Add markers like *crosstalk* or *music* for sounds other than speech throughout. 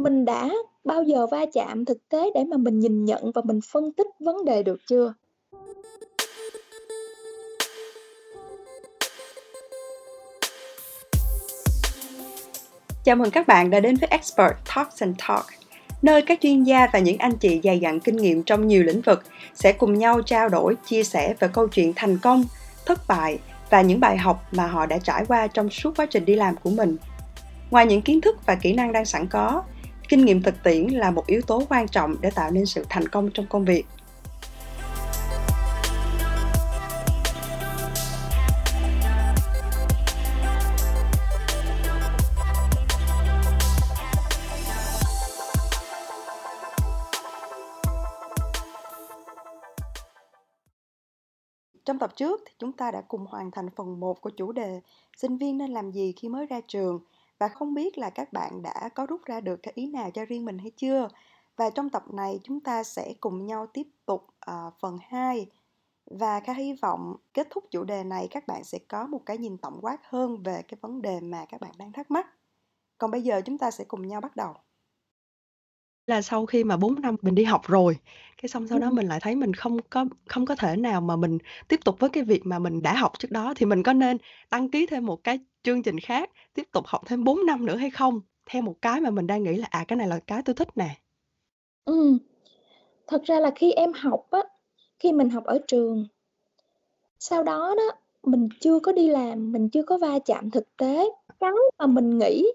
Mình đã bao giờ va chạm thực tế để mà mình nhìn nhận và mình phân tích vấn đề được chưa? Chào mừng các bạn đã đến với Expert Talks and Talk, nơi các chuyên gia và những anh chị dày dặn kinh nghiệm trong nhiều lĩnh vực sẽ cùng nhau trao đổi, chia sẻ về câu chuyện thành công, thất bại và những bài học mà họ đã trải qua trong suốt quá trình đi làm của mình. Ngoài những kiến thức và kỹ năng đang sẵn có, kinh nghiệm thực tiễn là một yếu tố quan trọng để tạo nên sự thành công trong công việc. Trong tập trước thì chúng ta đã cùng hoàn thành phần 1 của chủ đề, sinh viên nên làm gì khi mới ra trường và không biết là các bạn đã có rút ra được cái ý nào cho riêng mình hay chưa. Và trong tập này chúng ta sẽ cùng nhau tiếp tục uh, phần 2 và Kha hy vọng kết thúc chủ đề này các bạn sẽ có một cái nhìn tổng quát hơn về cái vấn đề mà các bạn đang thắc mắc. Còn bây giờ chúng ta sẽ cùng nhau bắt đầu. Là sau khi mà 4 năm mình đi học rồi, cái xong sau đó mình lại thấy mình không có không có thể nào mà mình tiếp tục với cái việc mà mình đã học trước đó, thì mình có nên đăng ký thêm một cái chương trình khác, tiếp tục học thêm 4 năm nữa hay không? Theo một cái mà mình đang nghĩ là, à, cái này là cái tôi thích nè. Ừm. Thật ra là khi em học á, khi mình học ở trường sau đó đó, mình chưa có đi làm, mình chưa có va chạm thực tế, cái mà mình nghĩ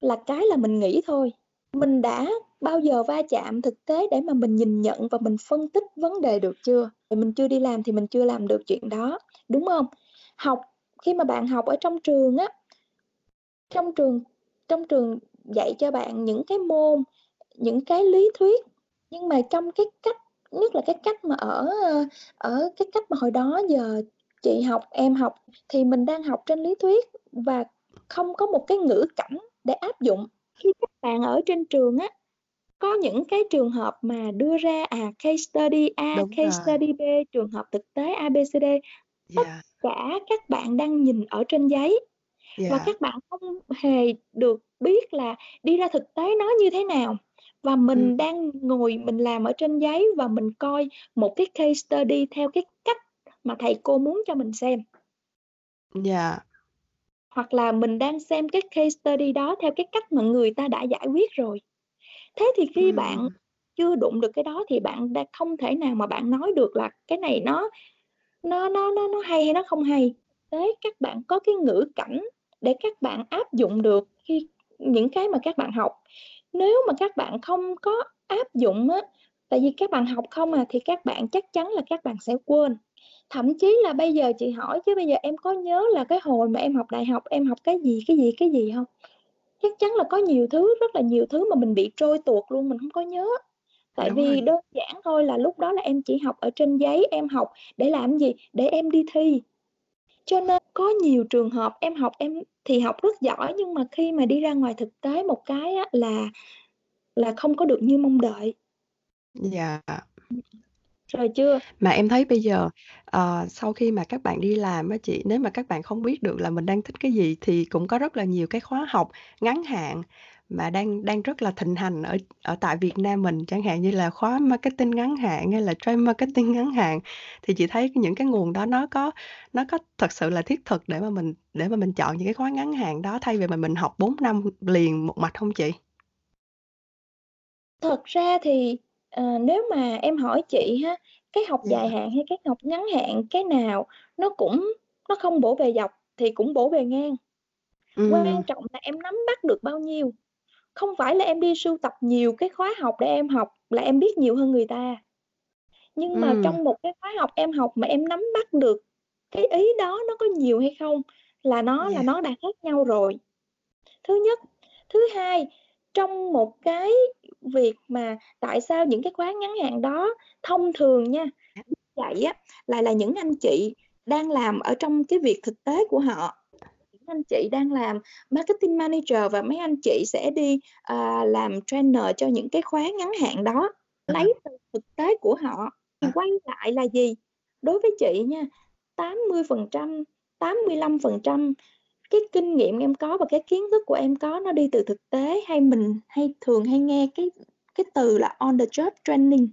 là cái là mình nghĩ thôi. Mình đã bao giờ va chạm thực tế để mà mình nhìn nhận và mình phân tích vấn đề được chưa? Mình chưa đi làm thì mình chưa làm được chuyện đó, đúng không? Học khi mà bạn học ở trong trường á, trong trường trong trường dạy cho bạn những cái môn, những cái lý thuyết, nhưng mà trong cái cách nhất là cái cách mà ở, ờ, ở cái cách mà hồi đó giờ chị học, em học thì mình đang học trên lý thuyết và không có một cái ngữ cảnh để áp dụng. Khi các bạn ở trên trường á, có những cái trường hợp mà đưa ra, à, case study A, Đúng case rồi. study B, trường hợp thực tế ABCD, tất Yeah. cả các bạn đang nhìn ở trên giấy và Yeah. các bạn không hề được biết là đi ra thực tế nó như thế nào. Và mình đang ngồi mình làm ở trên giấy và mình coi một cái case study theo cái cách mà thầy cô muốn cho mình xem. Yeah. Hoặc là mình đang xem cái case study đó theo cái cách mà người ta đã giải quyết rồi. Thế thì khi bạn Ừm. chưa đụng được cái đó thì bạn đã không thể nào mà bạn nói được là cái này nó nó nó nó nó hay hay nó không hay. Thế các bạn có cái ngữ cảnh để các bạn áp dụng được khi những cái mà các bạn học. Nếu mà các bạn không có áp dụng á, tại vì các bạn học không à, thì các bạn chắc chắn là các bạn sẽ quên. Thậm chí là bây giờ chị hỏi chứ bây giờ em có nhớ là cái hồi mà em học đại học em học cái gì, cái gì, cái gì hông? Chắc chắn là có nhiều thứ, rất là nhiều thứ mà mình bị trôi tuột luôn, mình hông có nhớ. Tại Đúng vì rồi. đơn giản thôi là lúc đó là em chỉ học ở trên giấy, em học để làm gì? Để em đi thi. Cho nên có nhiều trường hợp em học em thì học rất giỏi nhưng mà khi mà đi ra ngoài thực tế một cái á là là không có được như mong đợi. Yeah. Rồi chưa? Mà em thấy bây giờ, ờ, sau khi mà các bạn đi làm á chị, nếu mà các bạn không biết được là mình đang thích cái gì thì cũng có rất là nhiều cái khóa học ngắn hạn mà đang đang rất là thịnh hành ở ở tại Việt Nam mình, chẳng hạn như là khóa marketing ngắn hạn hay là trade marketing ngắn hạn. Thì chị thấy những cái nguồn đó nó có nó có thật sự là thiết thực để mà mình để mà mình chọn những cái khóa ngắn hạn đó thay vì mà mình học 4 năm liền một mạch hông chị? Thật ra thì, ờ, nếu mà em hỏi chị ha, cái học dài Yeah. hạn hay cái học ngắn hạn, cái nào nó cũng nó không bổ về dọc thì cũng bổ về ngang. Ừm. Quan trọng là em nắm bắt được bao nhiêu. Không phải là em đi sưu tập nhiều cái khóa học để em học là em biết nhiều hơn người ta. Nhưng mà Ừm. trong một cái khóa học em học mà em nắm bắt được cái ý đó nó có nhiều hay không là nó là Yeah. nó đã khác nhau rồi. Thứ nhất. Thứ hai, trong một cái việc mà tại sao những cái khóa ngắn hạn đó thông thường nha, dạy á lại là những anh chị đang làm ở trong cái việc thực tế của họ. Những anh chị đang làm marketing manager và mấy anh chị sẽ đi, à, làm trainer cho những cái khóa ngắn hạn đó, À. lấy từ thực tế của họ. À. quay lại là gì? Đối với chị nha, 80%, 85% cái kinh nghiệm em có và cái kiến thức của em có nó đi từ thực tế hay mình hay thường hay nghe cái cái từ là on the job training.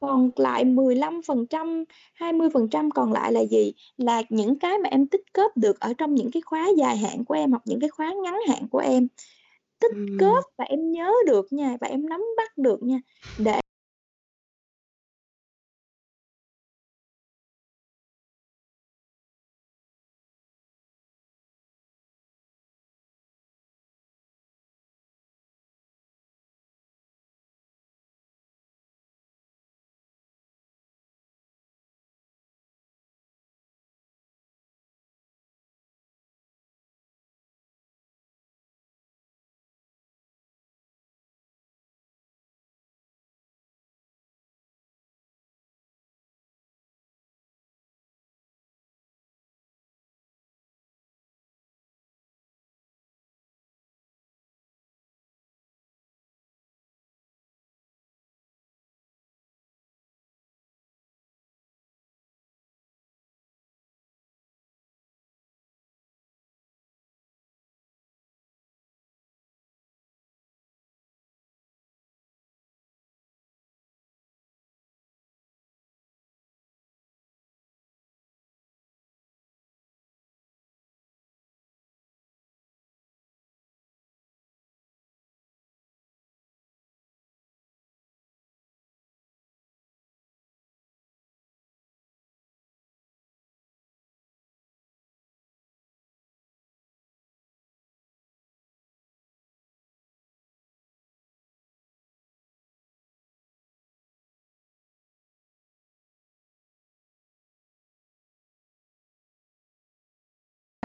Còn lại 15%, 20% còn lại là gì? Là những cái mà em tích góp được ở trong những cái khóa dài hạn của em hoặc những cái khóa ngắn hạn của em. Tích góp và em nhớ được nha, và em nắm bắt được nha, để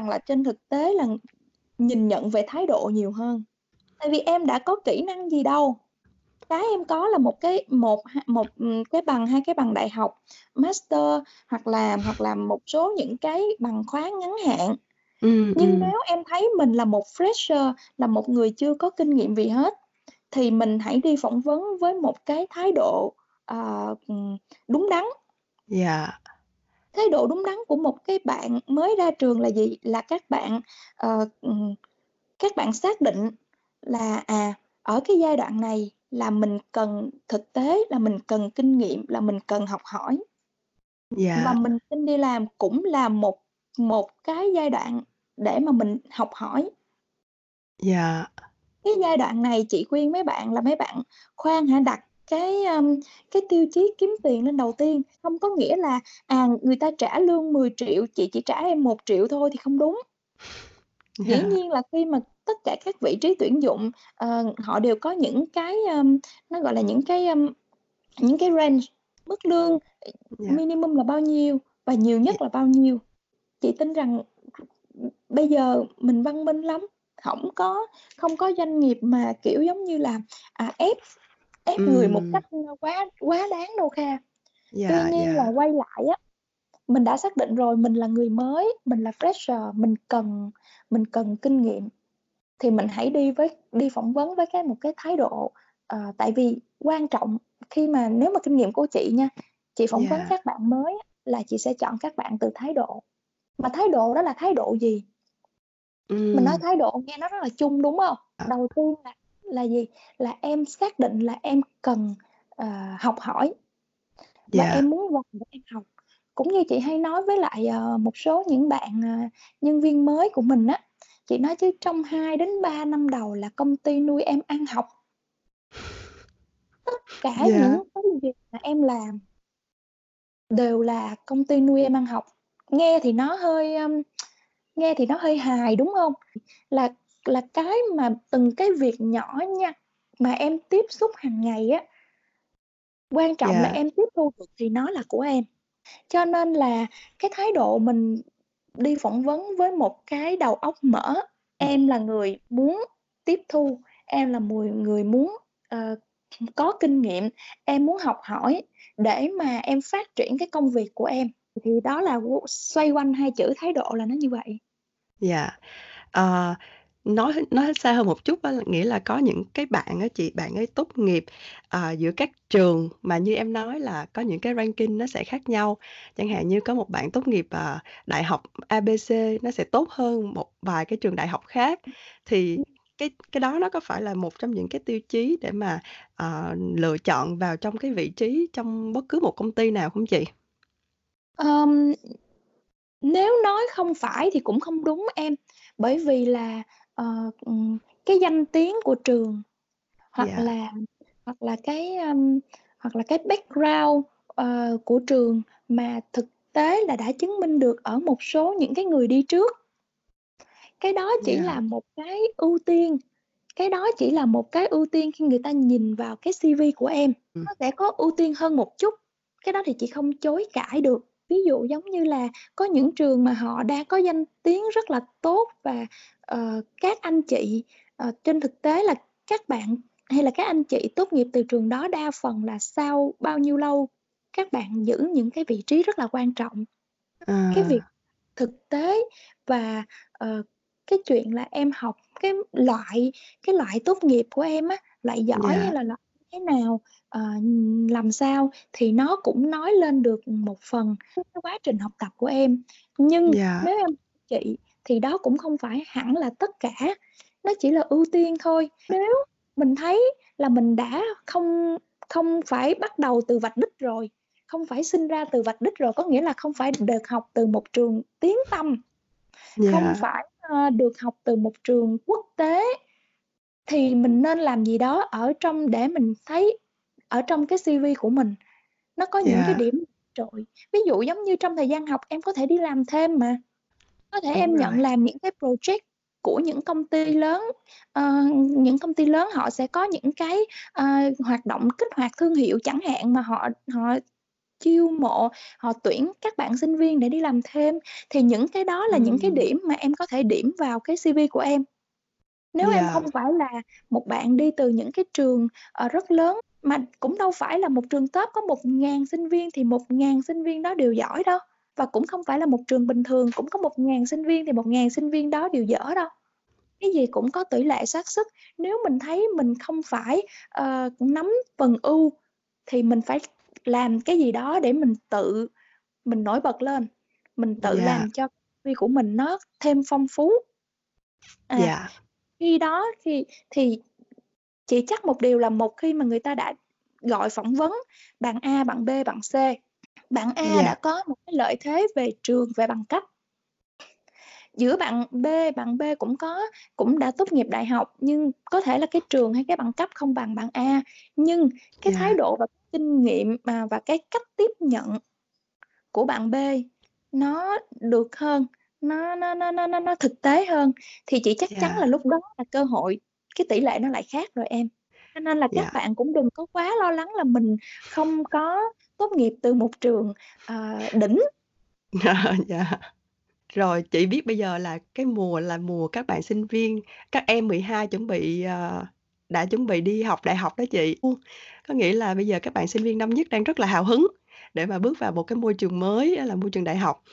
rằng là trên thực tế là nhìn nhận về thái độ nhiều hơn. Tại vì em đã có kỹ năng gì đâu. Cái em có là một cái một một, ừm, cái bằng, hai cái bằng đại học, master hoặc là hoặc là một số những cái bằng khóa ngắn hạn. Ừm, Nhưng ừm. nếu em thấy mình là một fresher, là một người chưa có kinh nghiệm gì hết, thì mình hãy đi phỏng vấn với một cái thái độ, ừm, đúng đắn. Dạ. Thái độ đúng đắn của một cái bạn mới ra trường là gì? Là các bạn, ừm, các bạn xác định là, à, ở cái giai đoạn này là mình cần thực tế, là mình cần kinh nghiệm, là mình cần học hỏi. Và Dạ. mình xin đi làm cũng là một một cái giai đoạn để mà mình học hỏi. Dạ. Cái giai đoạn này chị khuyên mấy bạn là mấy bạn khoan hả đặt cái, ưm, cái tiêu chí kiếm tiền lên đầu tiên, không có nghĩa là, à, người ta trả lương 10.000.000 chị chỉ trả em 1.000.000 thôi thì không đúng. Dĩ Dạ. nhiên là khi mà tất cả các vị trí tuyển dụng, ờ, họ đều có những cái, ưm, nó gọi là những cái, ưm, những cái range, mức lương, Dạ. minimum là bao nhiêu và nhiều nhất là bao nhiêu. Chị tin rằng, bây giờ mình văn minh lắm, hổng có không có doanh nghiệp mà, kiểu, giống như là, à, ép ép người một cách, quá quá đáng đâu Kha. Tuy Dạ, nhiên là dạ. quay lại á, mình đã xác định rồi, mình là người mới, mình là fresher, mình cần mình cần kinh nghiệm, thì mình hãy đi với đi phỏng vấn với cái một cái thái độ ờ, tại vì quan trọng khi mà nếu mà kinh nghiệm của chị nha, chị phỏng vấn Dạ. các bạn mới là chị sẽ chọn các bạn từ thái độ. Mà thái độ đó là thái độ gì? Mình nói thái độ nghe nó rất là chung, đúng hông? Ờ. Đầu tiên là là gì? Là em xác định là em cần, ờ, học hỏi và Dạ. em muốn vào để em học. Cũng như chị hay nói với lại, ờ, một số những bạn, ờ, nhân viên mới của mình á, chị nói chứ trong 2 đến 3 năm đầu là công ty nuôi em ăn học. Tất cả Dạ. những cái việc mà em làm đều là công ty nuôi em ăn học. Nghe thì nó hơi, ưm, nghe thì nó hơi hài, đúng hông? Là là cái mà từng cái việc nhỏ nha, mà em tiếp xúc hàng ngày á quan trọng là Dạ. em tiếp thu được thì nó là của em. Cho nên là cái thái độ mình đi phỏng vấn với một cái đầu óc mở, em là người muốn tiếp thu, em là người muốn, ờ, có kinh nghiệm, em muốn học hỏi để mà em phát triển cái công việc của em, thì đó là xoay quanh hai chữ thái độ là nó như vậy. Dạ. Ờ, nói nói xa hơn một chút á, nghĩa là có những cái bạn á chị, bạn ấy tốt nghiệp, à, giữa các trường mà như em nói là có những cái ranking nó sẽ khác nhau. Chẳng hạn như có một bạn tốt nghiệp, à, đại học ABC nó sẽ tốt hơn một vài cái trường đại học khác. Thì cái cái đó nó có phải là một trong những cái tiêu chí để mà, à, lựa chọn vào trong cái vị trí trong bất cứ một công ty nào không chị? Um, nếu nói không phải thì cũng không đúng em, bởi vì là, ờ, ừm, cái danh tiếng của trường hoặc Dạ. là hoặc là cái, ưm, hoặc là cái background, ờ, của trường mà thực tế là đã chứng minh được ở một số những cái người đi trước. Cái đó chỉ là Dạ. một cái ưu tiên, cái đó chỉ là một cái ưu tiên khi người ta nhìn vào cái CV của em, Ừm. nó sẽ có ưu tiên hơn một chút, cái đó thì chị không chối cãi được. Ví dụ giống như là có những trường mà họ đã có danh tiếng rất là tốt và, ờ, các anh chị, ờ, trên thực tế là các bạn hay là các anh chị tốt nghiệp từ trường đó đa phần là sau bao nhiêu lâu các bạn giữ những cái vị trí rất là quan trọng. Cái việc À. thực tế và, ờ, cái chuyện là em học cái loại cái loại tốt nghiệp của em á, loại giỏi hay Dạ. là loại thế nào, ừm, làm sao thì nó cũng nói lên được một phần cái quá trình học tập của em. Nhưng Dạ. nếu em chị thì đó cũng không phải hẳn là tất cả, nó chỉ là ưu tiên thôi. Nếu mình thấy là mình đã không không phải bắt đầu từ vạch đích rồi, không phải sinh ra từ vạch đích rồi, có nghĩa là không phải được học từ một trường tiếng tăm, không Dạ. phải, ờ, được học từ một trường quốc tế, thì mình nên làm gì đó ở trong để mình thấy ở trong cái CV của mình nó có những cái Dạ. điểm trội. Ví dụ giống như trong thời gian học em có thể đi làm thêm mà, có thể Đúng em nhận rồi. làm những cái project của những công ty lớn, ờ, những công ty lớn họ sẽ có những cái, ờ, hoạt động kích hoạt thương hiệu chẳng hạn mà họ họ chiêu mộ, họ tuyển các bạn sinh viên để đi làm thêm, thì những cái đó là những cái điểm mà em có thể điểm vào cái CV của em. Nếu em Dạ. không phải là một bạn đi từ những cái trường, ờ, rất lớn, mà cũng đâu phải là một trường top có 1.000 sinh viên thì 1.000 sinh viên đó đều giỏi đâu, và cũng không phải là một trường bình thường cũng có 1.000 sinh viên thì 1.000 sinh viên đó đều dở đâu. Cái gì cũng có tỷ lệ xác suất, nếu mình thấy mình không phải, ờ, nắm phần ưu thì mình phải làm cái gì đó để mình tự mình nổi bật lên, mình tự Dạ. làm cho CV của mình nó thêm phong phú. À, Dạ. khi đó thì thì chị chắc một điều là một khi mà người ta đã gọi phỏng vấn bạn A, bạn B, bạn C, bạn A Dạ. đã có một cái lợi thế về trường, về bằng cấp. Giữa bạn B, bạn B cũng có cũng đã tốt nghiệp đại học, nhưng có thể là cái trường hay cái bằng cấp không bằng bạn A, nhưng cái thái Dạ. độ và kinh nghiệm, à, và cái cách tiếp nhận của bạn B nó được hơn, nó nó nó nó nó nó thực tế hơn, thì chị chắc chắn là Dạ. lúc đó là cơ hội cái tỷ lệ nó lại khác rồi em. Cho nên là các Dạ. bạn cũng đừng có quá lo lắng là mình không có tốt nghiệp từ một trường, uh, đỉnh. *laughs* Dạ. Rồi, chị biết bây giờ là cái mùa là mùa các bạn sinh viên, các em 12 chuẩn bị, uh, đã chuẩn bị đi học đại học đó chị. Có nghĩa là bây giờ các bạn sinh viên năm nhất đang rất là hào hứng để mà bước vào một cái môi trường mới, là môi trường đại học.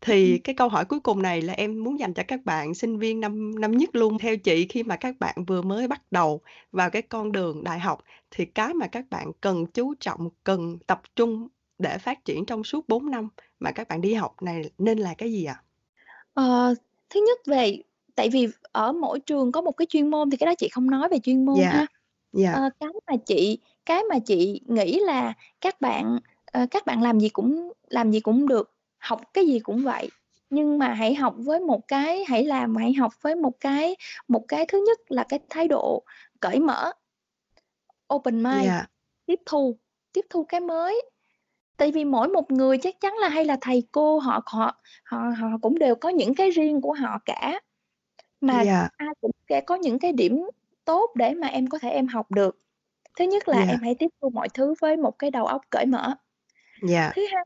Thì Ừm. cái câu hỏi cuối cùng này là em muốn dành cho các bạn sinh viên năm năm nhất luôn. Theo chị khi mà các bạn vừa mới bắt đầu vào cái con đường đại học, thì cái mà các bạn cần chú trọng, cần tập trung để phát triển trong suốt 4 năm mà các bạn đi học này nên là cái gì ạ? Ờ, thứ nhất về tại vì ở mỗi trường có một cái chuyên môn thì cái đó chị không nói về chuyên môn Dạ. ha. Dạ. Ờ, cái mà chị cái mà chị nghĩ là các bạn, ờ, các bạn làm gì cũng làm gì cũng được, học cái gì cũng vậy, nhưng mà hãy học với một cái hãy làm hãy học với một cái một cái thứ nhất là cái thái độ cởi mở. Open mind, Dạ. tiếp thu, tiếp thu cái mới. Tại vì mỗi một người chắc chắn là hay là thầy cô họ họ họ họ cũng đều có những cái riêng của họ cả, mà Dạ. ai cũng sẽ có những cái điểm tốt để mà em có thể em học được. Thứ nhất là Dạ. em hãy tiếp thu mọi thứ với một cái đầu óc cởi mở. Dạ. Thứ hai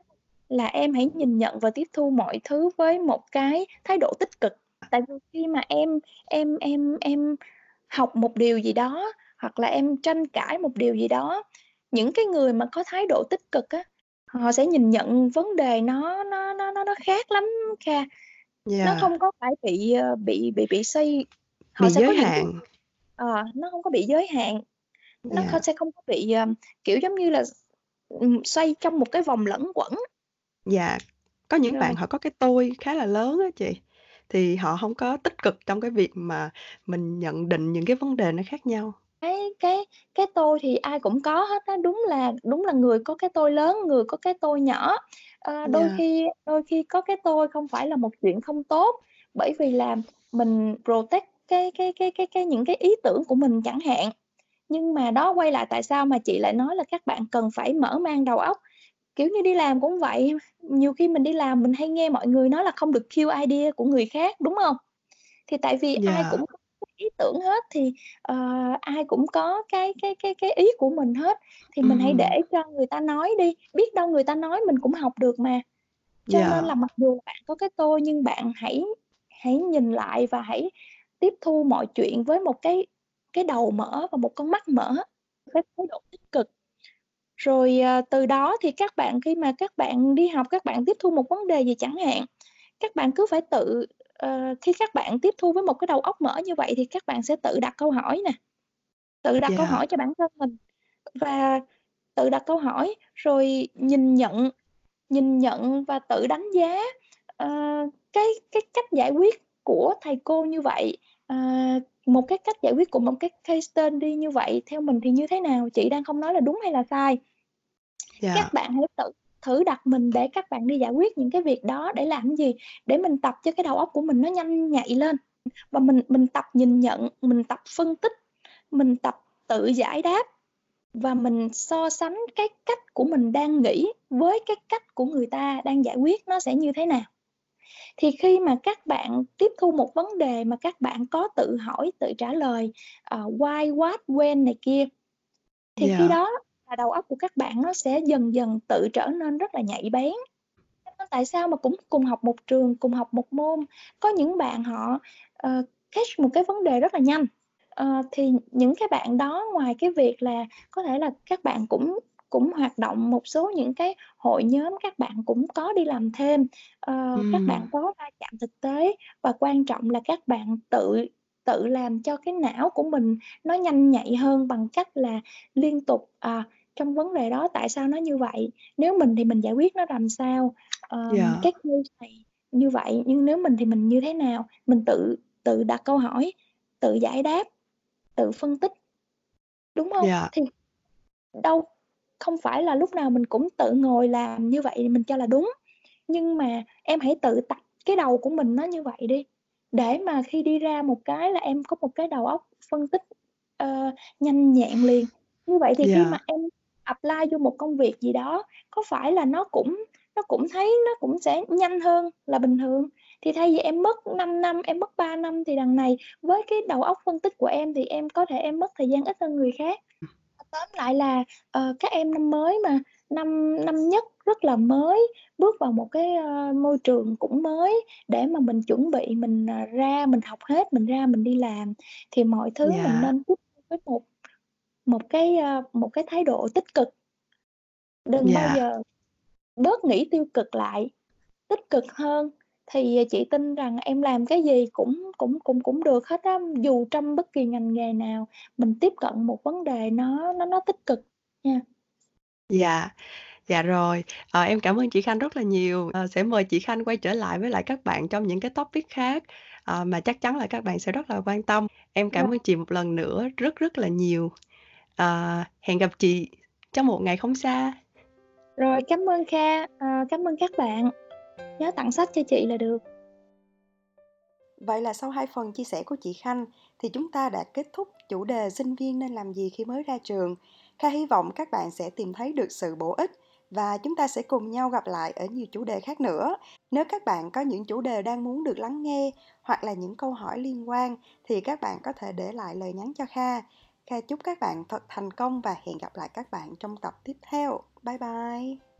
là em hãy nhìn nhận và tiếp thu mọi thứ với một cái thái độ tích cực. Tại vì khi mà em em em em học một điều gì đó, hoặc là em tranh cãi một điều gì đó, những cái người mà có thái độ tích cực á, họ sẽ nhìn nhận vấn đề nó nó nó nó nó khác lắm Kha. Nó Dạ. không có phải bị, ờ, bị bị bị xây Họ Bị sẽ có giới những hạn. ờ, nó hông có bị giới hạn, nó Dạ. không sẽ không có bị, ờ, kiểu, giống như là, xoay trong một cái vòng lẩn quẩn. Dạ, có những Rồi. bạn họ có cái tôi khá là lớn á chị, thì họ hông có tích cực trong cái việc mà mình nhận định những cái vấn đề nó khác nhau. Cái cái cái tôi thì ai cũng có hết á, đúng là đúng là người có cái tôi lớn, người có cái tôi nhỏ. Ờ, đôi Yeah. khi đôi khi có cái tôi không phải là một chuyện không tốt, bởi vì là mình protect cái cái cái cái cái những cái ý tưởng của mình chẳng hạn. Nhưng mà đó, quay lại tại sao mà chị lại nói là các bạn cần phải mở mang đầu óc. Kiểu như, đi làm cũng vậy, nhiều khi mình đi làm mình hay nghe mọi người nói là không được kill idea của người khác, đúng hông? Thì tại vì ai Dạ. cũng có ý tưởng hết, thì, ờ, ai cũng có cái cái cái cái ý của mình hết, thì mình hãy Ừm. để cho người ta nói đi, biết đâu người ta nói mình cũng học được mà. Cho nên Dạ. là mặc dù bạn có cái tôi nhưng bạn hãy hãy nhìn lại và hãy tiếp thu mọi chuyện với một cái cái đầu mở và một con mắt mở, với thái độ tích cực. Rồi, ờ, từ đó thì các bạn khi mà các bạn đi học, các bạn tiếp thu một vấn đề gì chẳng hạn, các bạn cứ phải tự ờ, khi các bạn tiếp thu với một cái đầu óc mở như vậy thì các bạn sẽ tự đặt câu hỏi nè, tự đặt câu Dạ. hỏi cho bản thân mình và tự đặt câu hỏi rồi nhìn nhận nhìn nhận và tự đánh giá, ờ, cái cái cách giải quyết của thầy cô như vậy, ờ, một cái cách giải quyết của một cái case study như vậy theo mình thì như thế nào? Chị đang không nói là đúng hay là sai. Dạ. Các bạn hãy tự thử đặt mình để các bạn đi giải quyết những cái việc đó để làm gì? Để mình tập cho cái đầu óc của mình nó nhanh nhạy lên, và mình mình tập nhìn nhận, mình tập phân tích, mình tập tự giải đáp và mình so sánh cái cách của mình đang nghĩ với cái cách của người ta đang giải quyết nó sẽ như thế nào. Thì khi mà các bạn tiếp thu một vấn đề mà các bạn có tự hỏi, tự trả lời, ờ, why, what, when này kia, thì khi Dạ. đó là đầu óc của các bạn nó sẽ dần dần tự trở nên rất là nhạy bén. Tại sao mà cũng cùng học một trường, cùng học một môn, có những bạn họ, ờ, catch một cái vấn đề rất là nhanh. Ờ, thì những cái bạn đó ngoài cái việc là có thể là các bạn cũng cũng hoạt động một số những cái hội nhóm, các bạn cũng có đi làm thêm, ờ, các bạn có va chạm thực tế và quan trọng là các bạn tự tự làm cho cái não của mình nó nhanh nhạy hơn bằng cách là liên tục, à, trong vấn đề đó tại sao nó như vậy? Nếu mình thì mình giải quyết nó làm sao? Ờm, Dạ. cái case này như vậy, nhưng nếu mình thì mình như thế nào? Mình tự tự đặt câu hỏi, tự giải đáp, tự phân tích. Đúng hông? Dạ. Thì đâu không phải là lúc nào mình cũng tự ngồi làm như vậy mình cho là đúng, nhưng mà em hãy tự tập cái đầu của mình nó như vậy đi, để mà khi đi ra một cái là em có một cái đầu óc phân tích, ờ, nhanh nhẹn liền. Như vậy thì khi mà em apply vô một công việc gì đó, có phải là nó cũng nó cũng thấy nó cũng sẽ nhanh hơn là bình thường. Thì thay vì em mất 5 năm, em mất 3 năm thì đằng này với cái đầu óc phân tích của em thì em có thể em mất thời gian ít hơn người khác. Tóm lại là, ờ, các em năm mới mà, năm năm nhất rất là mới, bước vào một cái, ơ, môi trường cũng mới để mà mình chuẩn bị mình, à, ra mình học hết, mình ra mình đi làm, thì mọi thứ mình Dạ. nên tiếp thu với một một cái, ơ, một cái thái độ tích cực. Đừng bao Dạ. giờ bớt nghĩ tiêu cực lại, tích cực hơn thì, ờ, chị tin rằng em làm cái gì cũng cũng cũng cũng được hết á, dù trong bất kỳ ngành nghề nào, mình tiếp cận một vấn đề nó nó nó tích cực nha. Dạ. Dạ rồi, ờ, em cảm ơn chị Khanh rất là nhiều. Ờ, sẽ mời chị Khanh quay trở lại với lại các bạn trong những cái topic khác, ờ, mà chắc chắn là các bạn sẽ rất là quan tâm. Em cảm ơn chị một lần nữa rất rất là nhiều. Ờ, hẹn gặp chị trong một ngày không xa. Rồi, cám ơn Kha, ờ, cám ơn các bạn. Nhớ tặng sách cho chị là được. Vậy là sau hai phần chia sẻ của chị Khanh, thì chúng ta đã kết thúc chủ đề sinh viên nên làm gì khi mới ra trường. Kha hy vọng các bạn sẽ tìm thấy được sự bổ ích và chúng ta sẽ cùng nhau gặp lại ở nhiều chủ đề khác nữa. Nếu các bạn có những chủ đề đang muốn được lắng nghe hoặc là những câu hỏi liên quan, thì các bạn có thể để lại lời nhắn cho Kha. Kha chúc các bạn thật thành công và hẹn gặp lại các bạn trong tập tiếp theo. Bye bye.